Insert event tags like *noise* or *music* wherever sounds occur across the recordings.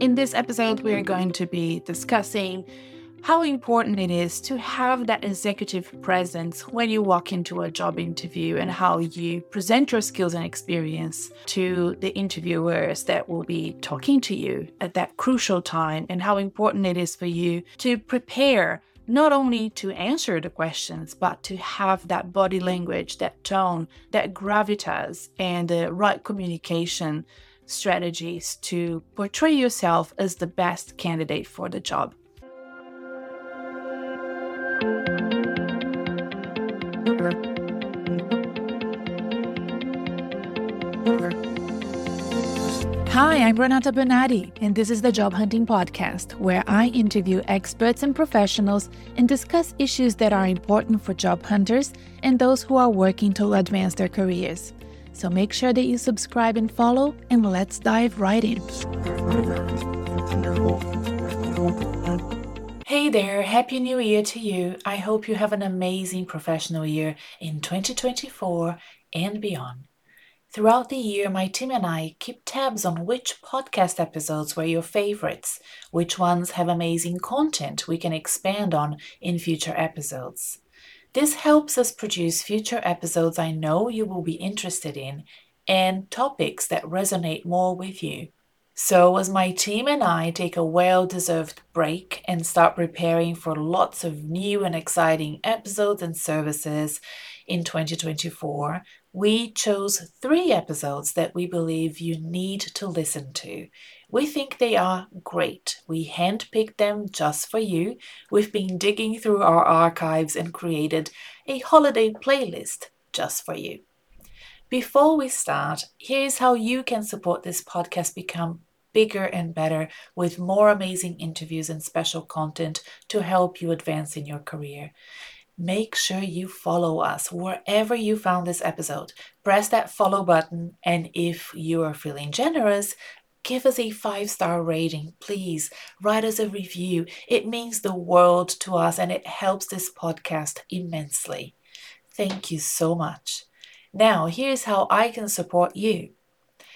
In this episode, we are going to be discussing how important it is to have that executive presence when you walk into a job interview and how you present your skills and experience to the interviewers that will be talking to you at that crucial time, and how important it is for you to prepare not only to answer the questions, but to have that body language, that tone, that gravitas, and the right communication strategies to portray yourself as the best candidate for the job. Hi, I'm Renata Bernardi, and this is the Job Hunting Podcast, where I interview experts and professionals and discuss issues that are important for job hunters and those who are working to advance their careers. So make sure that you subscribe and follow, and let's dive right in. Hey there, Happy New Year to you. I hope you have an amazing professional year in 2024 and beyond. Throughout the year, my team and I keep tabs on which podcast episodes were your favorites, which ones have amazing content we can expand on in future episodes. This helps us produce future episodes I know you will be interested in and topics that resonate more with you. So, as my team and I take a well deserved break and start preparing for lots of new and exciting episodes and services in 2024, we chose three episodes that we believe you need to listen to. We think they are great. We handpicked them just for you. We've been digging through our archives and created a holiday playlist just for you. Before we start, here's how you can support this podcast become bigger and better with more amazing interviews and special content to help you advance in your career. Make sure you follow us wherever you found this episode. Press that follow button, and if you are feeling generous, give us a five star rating, please. Write us a review. It means the world to us and it helps this podcast immensely. Thank you so much. Now, here's how I can support you.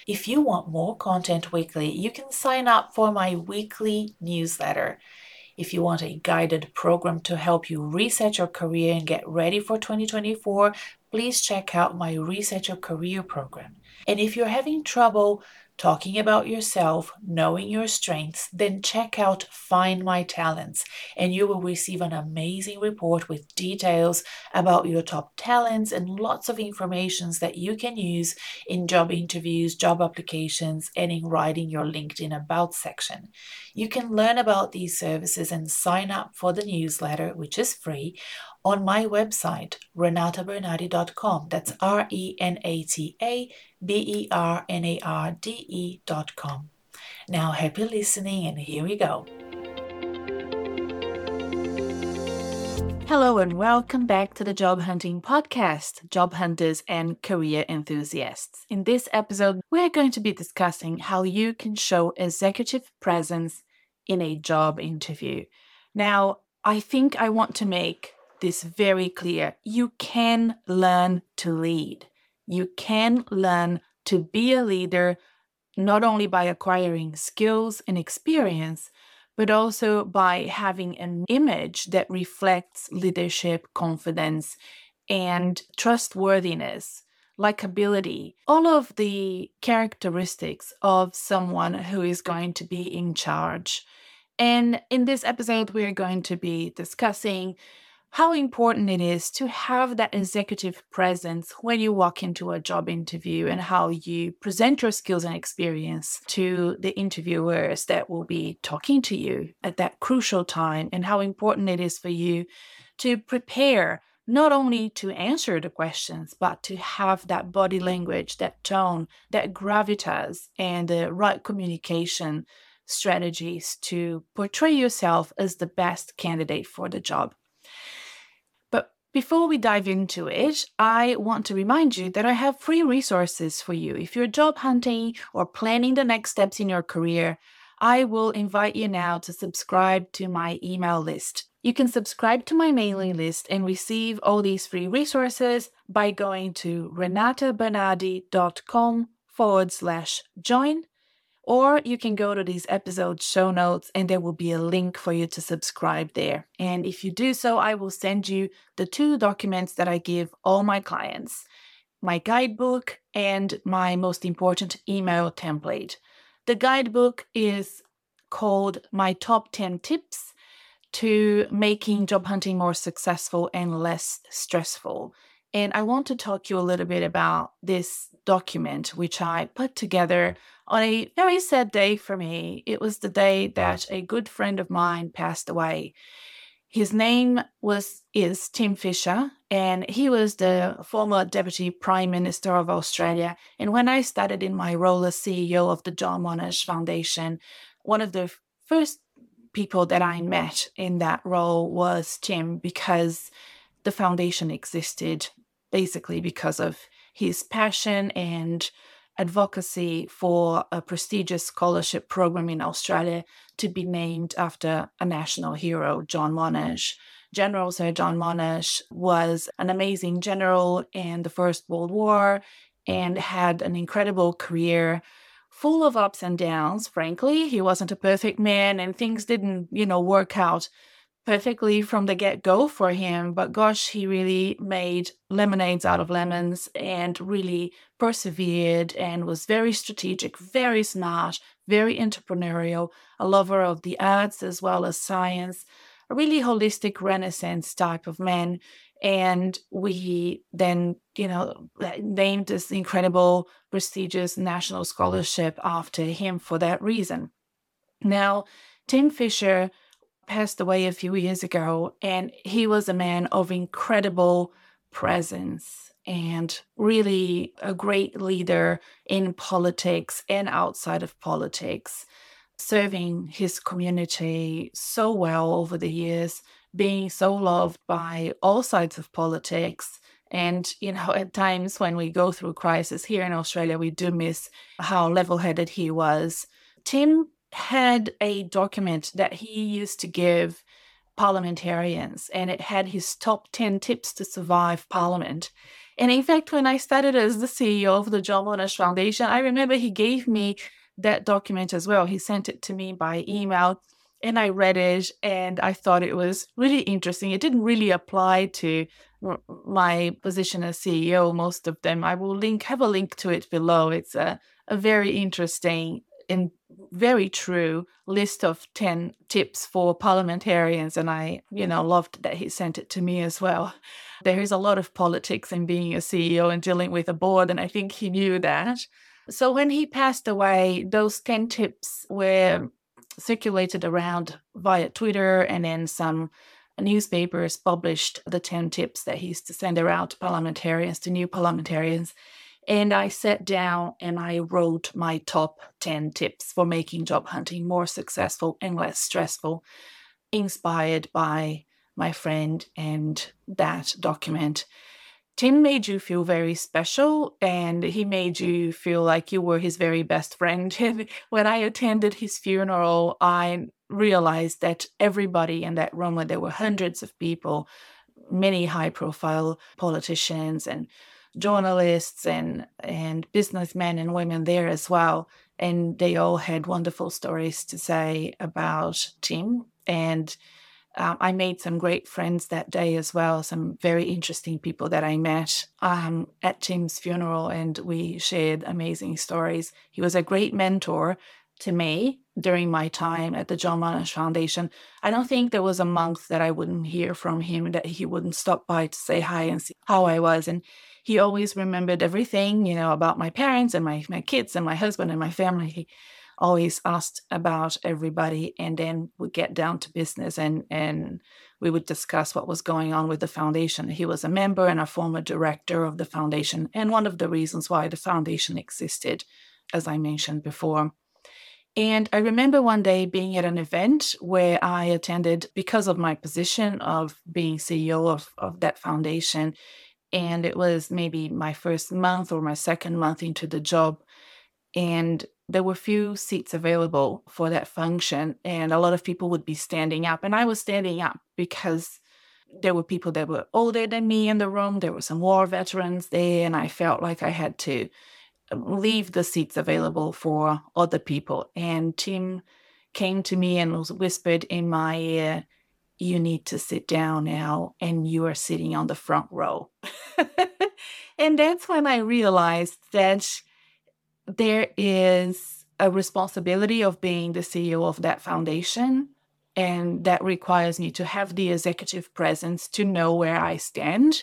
If you want more content weekly, you can sign up for my weekly newsletter. If you want a guided program to help you reset your career and get ready for 2024, please check out my Reset Your Career program. And if you're having trouble talking about yourself, knowing your strengths, then check out Find My Talents and you will receive an amazing report with details about your top talents and lots of informations that you can use in job interviews, job applications, and in writing your LinkedIn About section. You can learn about these services and sign up for the newsletter, which is free, on my website, renatabernardi.com. That's R E N A T A B E R N A R D E.com. Now, happy listening, and here we go. Hello, and welcome back to the Job Hunting Podcast, Job Hunters and Career Enthusiasts. In this episode, we're going to be discussing how you can show executive presence in a job interview. Now, I think I want to make this very clear. You can learn to lead. You can learn to be a leader not only by acquiring skills and experience, but also by having an image that reflects leadership, confidence, and trustworthiness, likability, all of the characteristics of someone who is going to be in charge. And in this episode, we're going to be discussing how important it is to have that executive presence when you walk into a job interview and how you present your skills and experience to the interviewers that will be talking to you at that crucial time and how important it is for you to prepare not only to answer the questions, but to have that body language, that tone, that gravitas, and the right communication strategies to portray yourself as the best candidate for the job. Before we dive into it, I want to remind you that I have free resources for you. If you're job hunting or planning the next steps in your career, I will invite you now to subscribe to my email list. You can subscribe to my mailing list and receive all these free resources by going to renatabernardi.com forward slash join Or you can go to these episode show notes and there will be a link for you to subscribe there. And if you do so, I will send you the two documents that I give all my clients my guidebook and my most important email template. The guidebook is called My Top 10 Tips to Making Job Hunting More Successful and Less Stressful. And I want to talk to you a little bit about this document, which I put together on a very sad day for me. It was the day that a good friend of mine passed away. His name was is Tim Fischer, and he was the former Deputy Prime Minister of Australia. And when I started in my role as CEO of the John Monash Foundation, one of the first people that I met in that role was Tim because the foundation existed basically because of his passion and advocacy for a prestigious scholarship program in Australia to be named after a national hero, John Monash. General Sir John Monash was an amazing general in the First World War and had an incredible career full of ups and downs, frankly. He wasn't a perfect man and things didn't, you know, work out perfectly from the get go for him. But gosh, he really made lemonades out of lemons and really persevered and was very strategic, very smart, very entrepreneurial, a lover of the arts as well as science, a really holistic Renaissance type of man. And we then, you know, uh, named this incredible, prestigious national scholarship after him for that reason. Now, Tim Fischer passed away a few years ago, and he was a man of incredible presence and really a great leader in politics and outside of politics, serving his community so well over the years, being so loved by all sides of politics. And, you know, at times when we go through crisis here in Australia, we do miss how level headed he was. Tim had a document that he used to give parliamentarians, and it had his top 10 tips to survive Parliament. And in fact, when I started as the CEO of the John Monash Foundation, I remember he gave me that document as well. He sent it to me by email, and I read it, and I thought it was really interesting. It didn't really apply to my position as CEO, most of them. I will link, have a link to it below. It's a, a very interesting and very true list of 10 tips for parliamentarians and i you know loved that he sent it to me as well. There is a lot of politics in being a ceo and dealing with a board and i think he knew that. So when he passed away those 10 tips were circulated around via twitter and then some newspapers published the 10 tips that he used to send around to parliamentarians to new parliamentarians and I sat down and I wrote my top 10 tips for making job hunting more successful and less stressful, inspired by my friend and that document. Tim made you feel very special and he made you feel like you were his very best friend. *laughs* When I attended his funeral, I realized that everybody in that room, there were hundreds of people, many high profile politicians and journalists and and businessmen and women there as well and they all had wonderful stories to say about tim and um, i made some great friends that day as well some very interesting people that i met um, at tim's funeral and we shared amazing stories he was a great mentor to me during my time at the John Monash Foundation. I don't think there was a month that I wouldn't hear from him that he wouldn't stop by to say hi and see how I was. And he always remembered everything, you know, about my parents and my, my kids and my husband and my family. He always asked about everybody and then would get down to business and, and we would discuss what was going on with the foundation. He was a member and a former director of the foundation and one of the reasons why the foundation existed, as I mentioned before. And I remember one day being at an event where I attended because of my position of being CEO of, of that foundation and it was maybe my first month or my second month into the job and there were few seats available for that function and a lot of people would be standing up and i was standing up because there were people that were older than me in the room there were some war veterans there and i felt like i had to leave the seats available for other people. And Tim came to me and was whispered in my ear, You need to sit down now, and you are sitting on the front row. *laughs* and that's when I realized that there is a responsibility of being the CEO of that foundation. And that requires me to have the executive presence to know where I stand.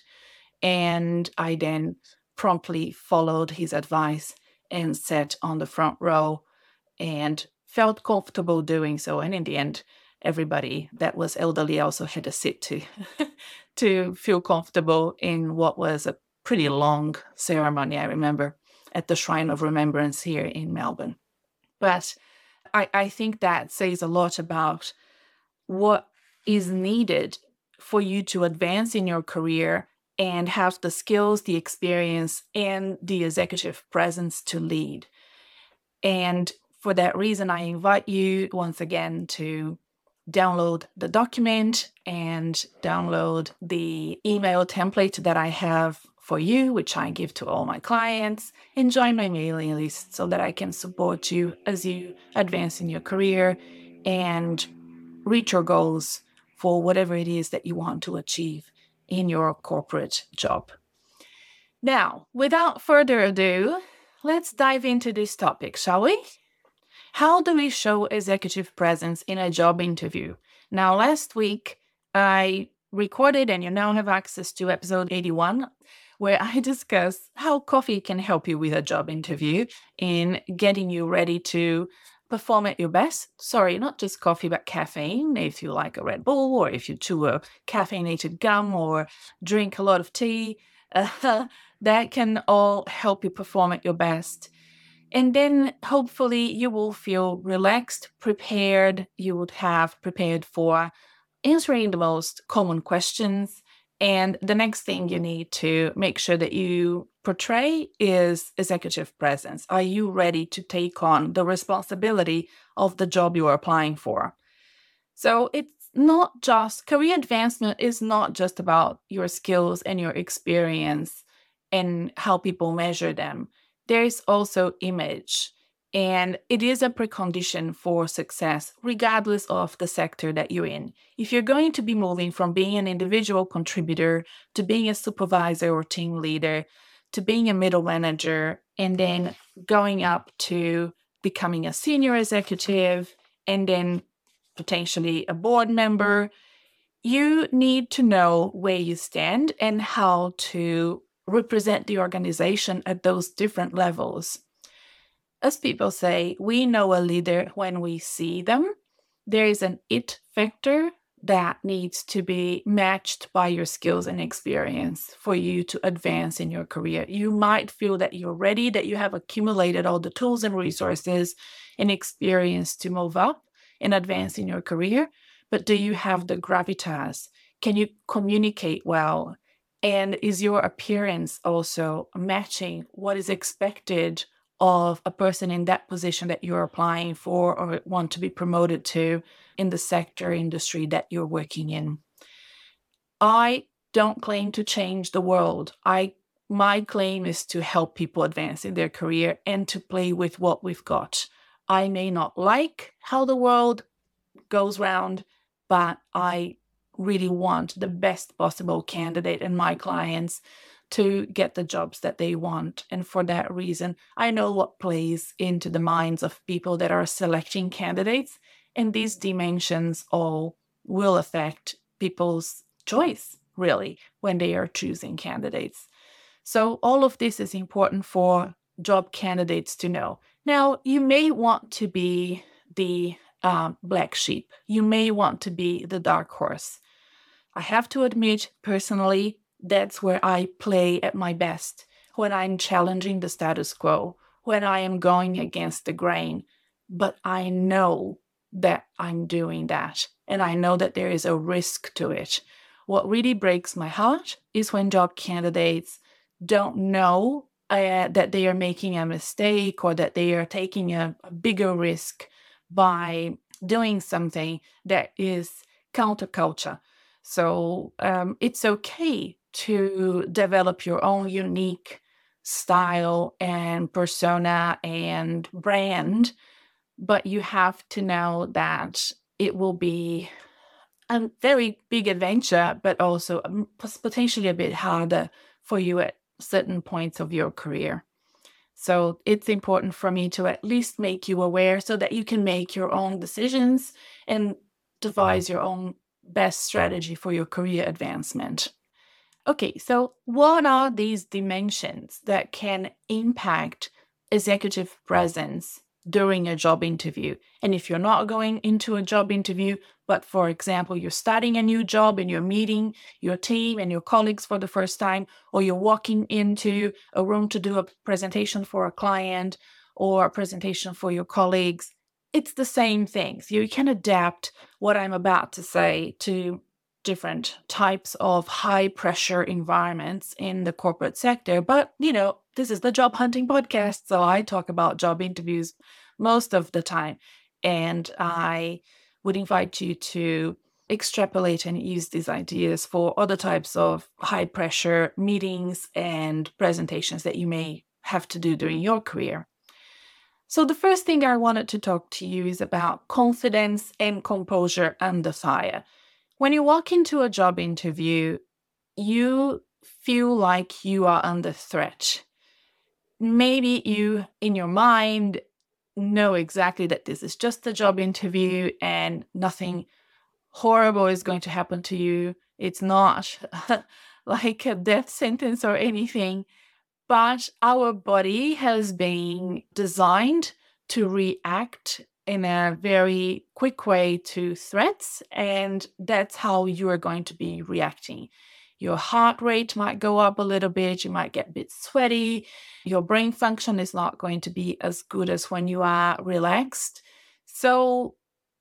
And I then promptly followed his advice and sat on the front row and felt comfortable doing so. And in the end, everybody that was elderly also had a sit to *laughs* to feel comfortable in what was a pretty long ceremony, I remember, at the Shrine of Remembrance here in Melbourne. But I, I think that says a lot about what is needed for you to advance in your career and have the skills, the experience, and the executive presence to lead. And for that reason, I invite you once again to download the document and download the email template that I have for you, which I give to all my clients, and join my mailing list so that I can support you as you advance in your career and reach your goals for whatever it is that you want to achieve in your corporate job. Now, without further ado, let's dive into this topic, shall we? How do we show executive presence in a job interview? Now, last week I recorded, and you now have access to episode 81, where I *laughs* discuss how coffee can help you with a job interview in getting you ready to perform at your best. Sorry, not just coffee, but caffeine. If you like a Red Bull, or if you chew a caffeinated gum, or drink a lot of tea, uh, *laughs* that can all help you perform at your best. And then hopefully you will feel relaxed, prepared. You would have prepared for answering the most common questions. And the next thing you need to make sure that you portray is executive presence. Are you ready to take on the responsibility of the job you are applying for? So it's not just career advancement is not just about your skills and your experience and how people measure them. There is also image. And it is a precondition for success, regardless of the sector that you're in. If you're going to be moving from being an individual contributor to being a supervisor or team leader, to being a middle manager and then going up to becoming a senior executive and then potentially a board member, you need to know where you stand and how to represent the organization at those different levels. As people say, we know a leader when we see them. There is an it factor that needs to be matched by your skills and experience for you to advance in your career. You might feel that you're ready, that you have accumulated all the tools and resources and experience to move up and advance in your career, but do you have the gravitas? Can you communicate well? And is your appearance also matching what is expected of a person in that position that you're applying for or want to be promoted to in the sector industry that you're working in. I don't claim to change the world. I my claim is to help people advance in their career and to play with what we've got. I may not like how the world goes round, but I really want the best possible candidate and my clients to get the jobs that they want. And for that reason, I know what plays into the minds of people that are selecting candidates. And these dimensions all will affect people's choice, really, when they are choosing candidates. So, all of this is important for job candidates to know. Now, you may want to be the uh, black sheep, you may want to be the dark horse. I have to admit, personally, that's where I play at my best when I'm challenging the status quo, when I am going against the grain. But I know that I'm doing that, and I know that there is a risk to it. What really breaks my heart is when job candidates don't know uh, that they are making a mistake or that they are taking a, a bigger risk by doing something that is counterculture. So um, it's okay to develop your own unique style and persona and brand, but you have to know that it will be a very big adventure, but also um, potentially a bit harder for you at certain points of your career. So it's important for me to at least make you aware so that you can make your own decisions and devise your own best strategy for your career advancement. Okay, so what are these dimensions that can impact executive presence during a job interview? And if you're not going into a job interview, but for example, you're starting a new job and you're meeting your team and your colleagues for the first time, or you're walking into a room to do a presentation for a client or a presentation for your colleagues, it's the same things. You can adapt what I'm about to say to different types of high pressure environments in the corporate sector. But, you know, this is the job hunting podcast. So I talk about job interviews most of the time. And I would invite you to extrapolate and use these ideas for other types of high pressure meetings and presentations that you may have to do during your career. So, the first thing I wanted to talk to you is about confidence and composure under fire. When you walk into a job interview, you feel like you are under threat. Maybe you, in your mind, know exactly that this is just a job interview and nothing horrible is going to happen to you. It's not *laughs* like a death sentence or anything, but our body has been designed to react in a very quick way to threats, and that's how you are going to be reacting. Your heart rate might go up a little bit, you might get a bit sweaty, your brain function is not going to be as good as when you are relaxed. So,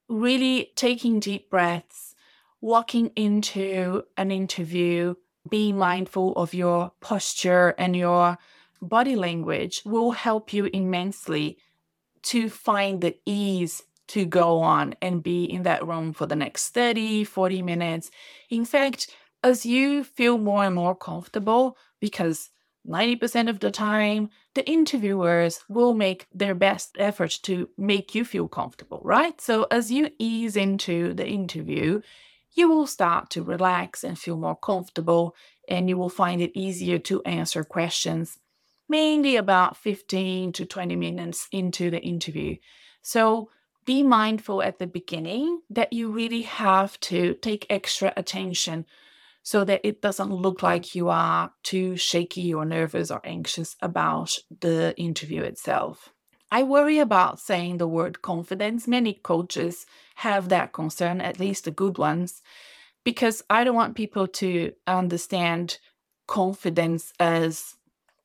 really taking deep breaths, walking into an interview, being mindful of your posture and your body language will help you immensely to find the ease to go on and be in that room for the next 30, 40 minutes. In fact, as you feel more and more comfortable, because 90% of the time, the interviewers will make their best effort to make you feel comfortable, right? So, as you ease into the interview, you will start to relax and feel more comfortable, and you will find it easier to answer questions mainly about 15 to 20 minutes into the interview. So be mindful at the beginning that you really have to take extra attention so that it doesn't look like you are too shaky or nervous or anxious about the interview itself. I worry about saying the word confidence. Many coaches have that concern, at least the good ones, because I don't want people to understand confidence as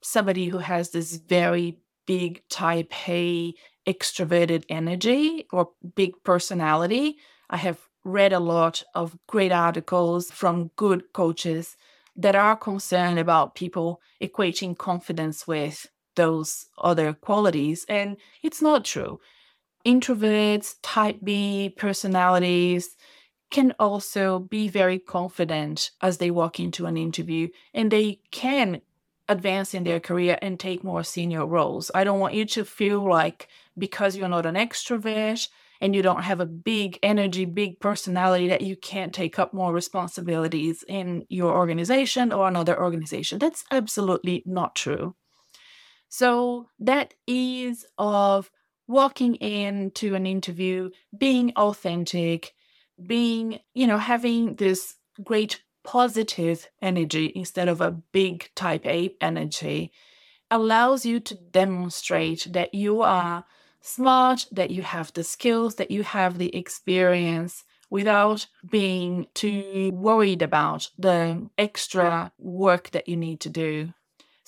somebody who has this very big type A extroverted energy or big personality. I have read a lot of great articles from good coaches that are concerned about people equating confidence with those other qualities. And it's not true. Introverts, type B personalities can also be very confident as they walk into an interview and they can advance in their career and take more senior roles. I don't want you to feel like because you're not an extrovert and you don't have a big energy, big personality, that you can't take up more responsibilities in your organization or another organization. That's absolutely not true. So, that ease of walking into an interview, being authentic, being, you know, having this great positive energy instead of a big type A energy allows you to demonstrate that you are smart, that you have the skills, that you have the experience without being too worried about the extra work that you need to do.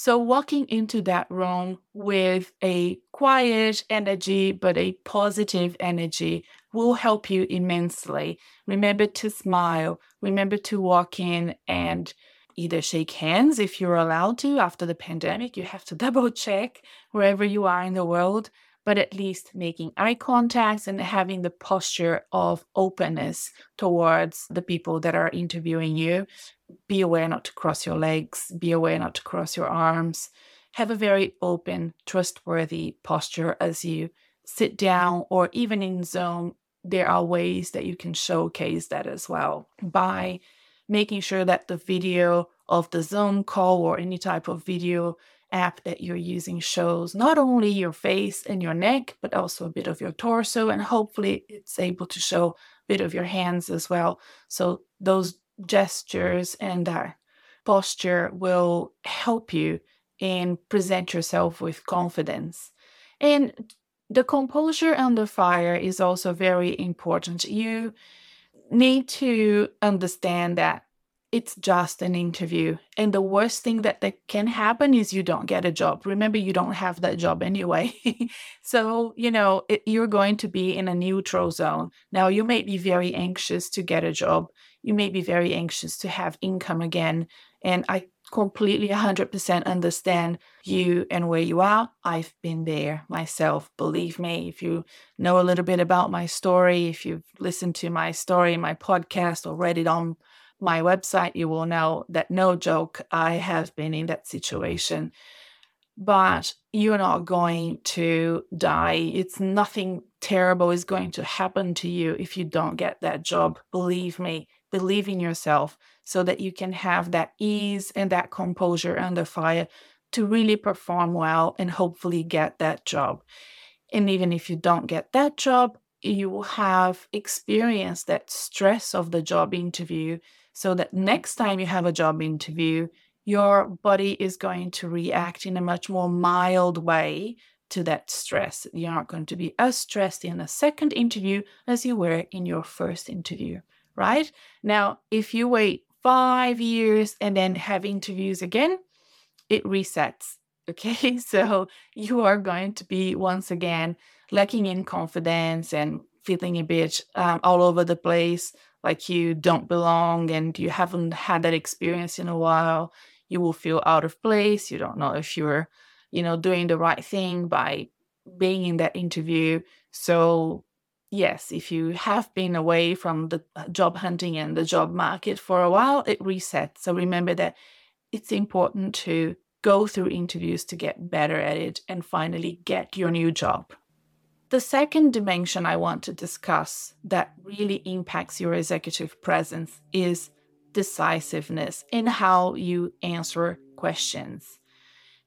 So, walking into that room with a quiet energy, but a positive energy will help you immensely. Remember to smile, remember to walk in and either shake hands if you're allowed to after the pandemic. You have to *laughs* double check wherever you are in the world, but at least making eye contact and having the posture of openness towards the people that are interviewing you be aware not to cross your legs, be aware not to cross your arms, have a very open, trustworthy posture as you sit down or even in Zoom. There are ways that you can showcase that as well by making sure that the video of the Zoom call or any type of video app that you're using shows not only your face and your neck, but also a bit of your torso. And hopefully it's able to show a bit of your hands as well. So those gestures and that posture will help you and present yourself with confidence. And the composure under fire is also very important. You need to understand that it's just an interview. And the worst thing that, that can happen is you don't get a job. Remember, you don't have that job anyway. *laughs* so, you know, it, you're going to be in a neutral zone. Now, you may be very anxious to get a job. You may be very anxious to have income again. And I completely 100% understand you and where you are. I've been there myself. Believe me, if you know a little bit about my story, if you've listened to my story, my podcast, or read it on my website, you will know that no joke, I have been in that situation. But you're not going to die. It's nothing terrible is going to happen to you if you don't get that job. Believe me, believe in yourself so that you can have that ease and that composure under fire to really perform well and hopefully get that job. And even if you don't get that job, you will have experienced that stress of the job interview so that next time you have a job interview, your body is going to react in a much more mild way to that stress. You aren't going to be as stressed in a second interview as you were in your first interview, right? Now, if you wait five years and then have interviews again, it resets. *laughs* Okay, so you are going to be once again lacking in confidence and feeling a bit um, all over the place, like you don't belong and you haven't had that experience in a while, you will feel out of place. You don't know if you're, you know, doing the right thing by being in that interview. So, yes, if you have been away from the uh, job hunting and the job market for a while, it resets. So, remember that it's important to go through interviews to get better at it and finally get your new job. The second dimension I want to discuss that really impacts your executive presence is decisiveness in how you answer questions.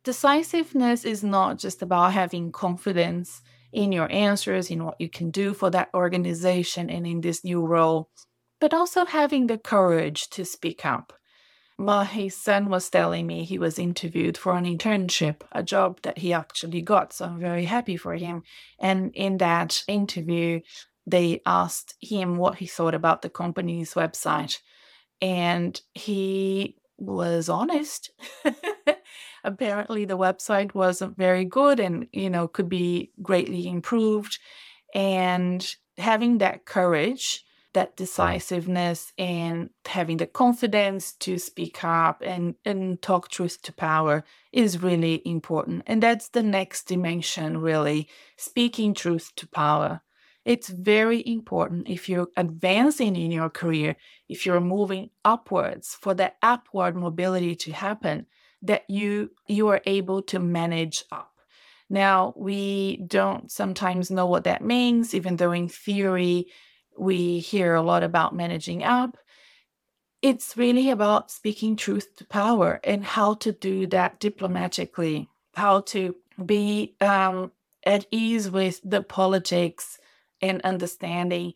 Decisiveness is not just about having confidence in your answers, in what you can do for that organization and in this new role, but also having the courage to speak up my son was telling me he was interviewed for an internship, a job that he actually got. So I'm very happy for him. And in that interview, they asked him what he thought about the company's website. And he was honest. *laughs* Apparently, the website wasn't very good and, you know, could be greatly improved. And having that courage that mm. decisiveness and having the confidence to speak up and, and talk truth to power is really important. And that's the next dimension, really speaking truth to power. It's very important if you're advancing in your career, if you're moving upwards for that upward mobility to happen, that you you are able to manage up. Now, we don't sometimes know what that means, even though in theory we hear a lot about managing up. It's really about speaking truth to power and how to do that diplomatically, how to be um, at ease with the politics and understanding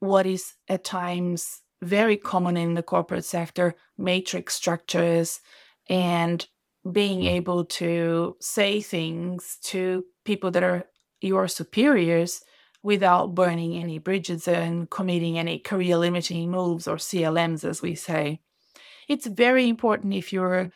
what is at times very common in the corporate sector matrix structures and being able to say things to people that are your superiors without burning any bridges and committing any career limiting moves or CLMs, as we say. It's very important if you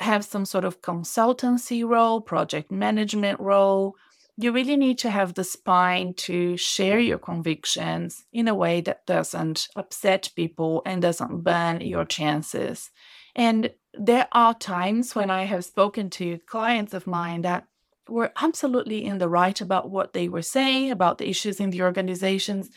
have some sort of consultancy role, project management role. You really need to have the spine to share your convictions in a way that doesn't upset people and doesn't burn your chances. And there are times when I have spoken to clients of mine that were absolutely in the right about what they were saying, about the issues in the organizations.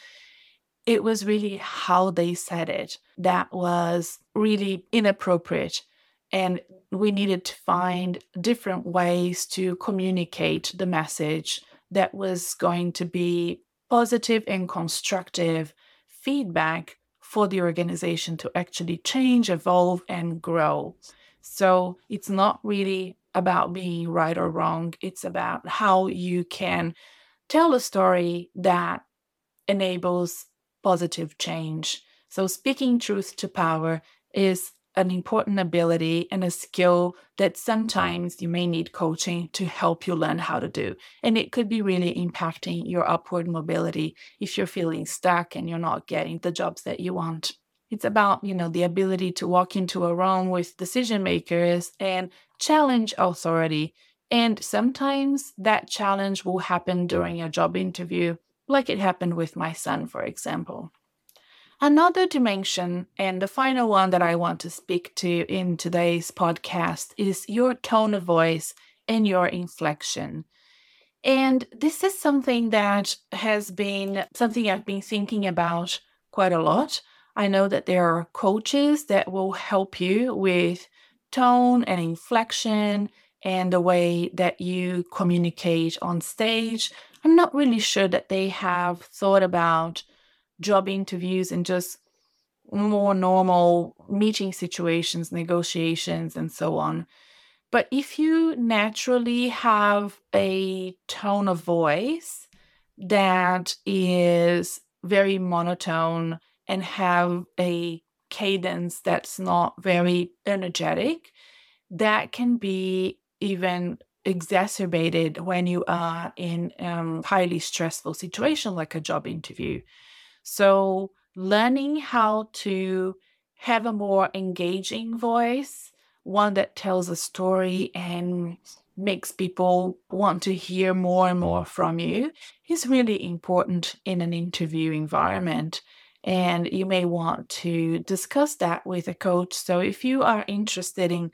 It was really how they said it that was really inappropriate. And we needed to find different ways to communicate the message that was going to be positive and constructive feedback for the organization to actually change, evolve, and grow. So it's not really about being right or wrong, it's about how you can tell a story that enables positive change. So, speaking truth to power is an important ability and a skill that sometimes you may need coaching to help you learn how to do. And it could be really impacting your upward mobility if you're feeling stuck and you're not getting the jobs that you want. It's about, you know, the ability to walk into a room with decision makers and challenge authority. And sometimes that challenge will happen during a job interview, like it happened with my son, for example. Another dimension, and the final one that I want to speak to in today's podcast, is your tone of voice and your inflection. And this is something that has been something I've been thinking about quite a lot. I know that there are coaches that will help you with tone and inflection and the way that you communicate on stage. I'm not really sure that they have thought about job interviews and just more normal meeting situations, negotiations, and so on. But if you naturally have a tone of voice that is very monotone and have a cadence that's not very energetic, that can be even exacerbated when you are in a um, highly stressful situation like a job interview so, learning how to have a more engaging voice, one that tells a story and makes people want to hear more and more from you, is really important in an interview environment. And you may want to discuss that with a coach. So, if you are interested in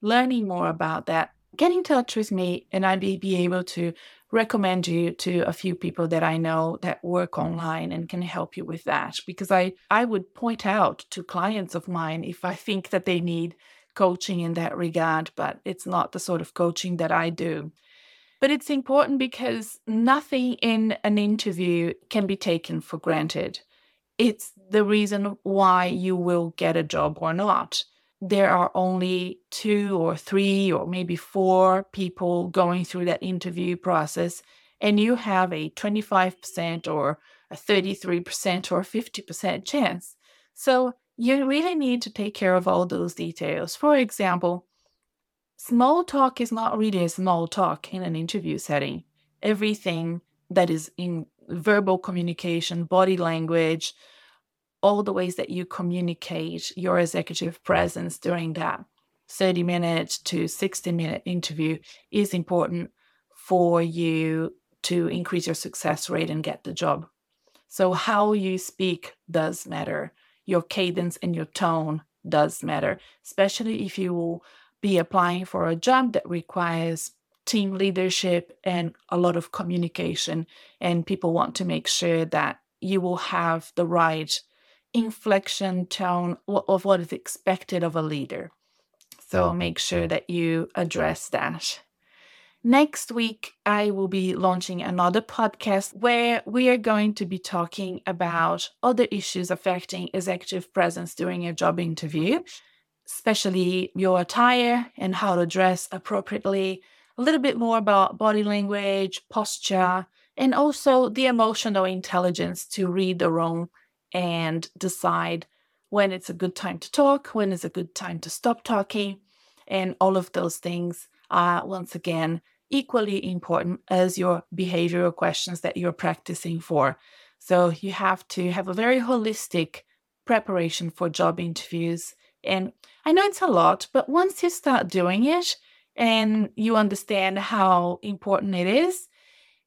learning more about that, get in touch with me and I may be able to recommend you to a few people that I know that work online and can help you with that because I I would point out to clients of mine if I think that they need coaching in that regard but it's not the sort of coaching that I do. But it's important because nothing in an interview can be taken for granted. It's the reason why you will get a job or not there are only two or three or maybe four people going through that interview process, and you have a 25% or a 33% or 50% chance. So you really need to take care of all those details. For example, small talk is not really a small talk in an interview setting. Everything that is in verbal communication, body language, all the ways that you communicate your executive presence during that 30 minute to 60 minute interview is important for you to increase your success rate and get the job. So, how you speak does matter. Your cadence and your tone does matter, especially if you will be applying for a job that requires team leadership and a lot of communication. And people want to make sure that you will have the right inflection tone of what is expected of a leader. So oh. make sure that you address that. Next week, I will be launching another podcast where we are going to be talking about other issues affecting executive presence during a job interview, especially your attire and how to dress appropriately, a little bit more about body language, posture, and also the emotional intelligence to read the room and decide when it's a good time to talk, when is a good time to stop talking. And all of those things are, once again, equally important as your behavioral questions that you're practicing for. So you have to have a very holistic preparation for job interviews. And I know it's a lot, but once you start doing it and you understand how important it is,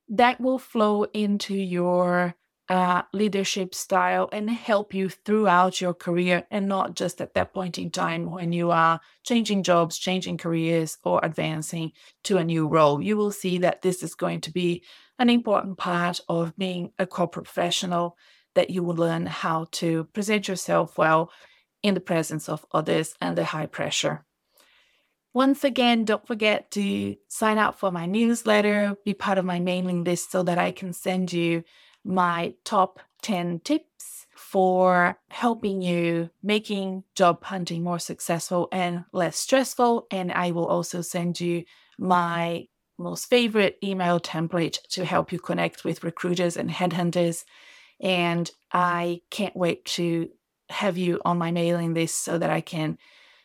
that will flow into your uh, leadership style and help you throughout your career and not just at that point in time when you are changing jobs, changing careers, or advancing to a new role. You will see that this is going to be an important part of being a corporate professional, that you will learn how to present yourself well in the presence of others and the high pressure. Once again, don't forget to sign up for my newsletter, be part of my mailing list so that I can send you my top 10 tips for helping you making job hunting more successful and less stressful. And I will also send you my most favorite email template to help you connect with recruiters and headhunters. And I can't wait to have you on my mailing list so that I can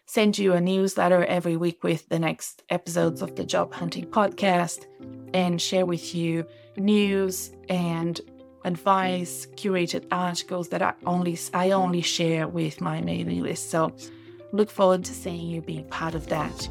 send you a newsletter every week with the next episodes of the Job Hunting Podcast and share with you news and advice, curated articles that I only I only share with my mailing list. So look forward to seeing you being part of that.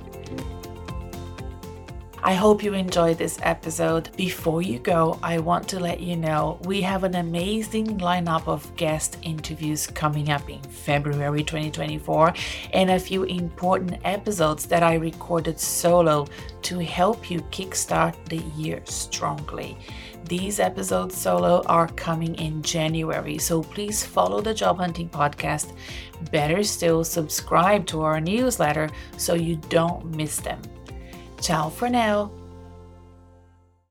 I hope you enjoyed this episode. Before you go, I want to let you know we have an amazing lineup of guest interviews coming up in February 2024 and a few important episodes that I recorded solo to help you kickstart the year strongly. These episodes solo are coming in January, so please follow the Job Hunting Podcast. Better still, subscribe to our newsletter so you don't miss them. Ciao for now.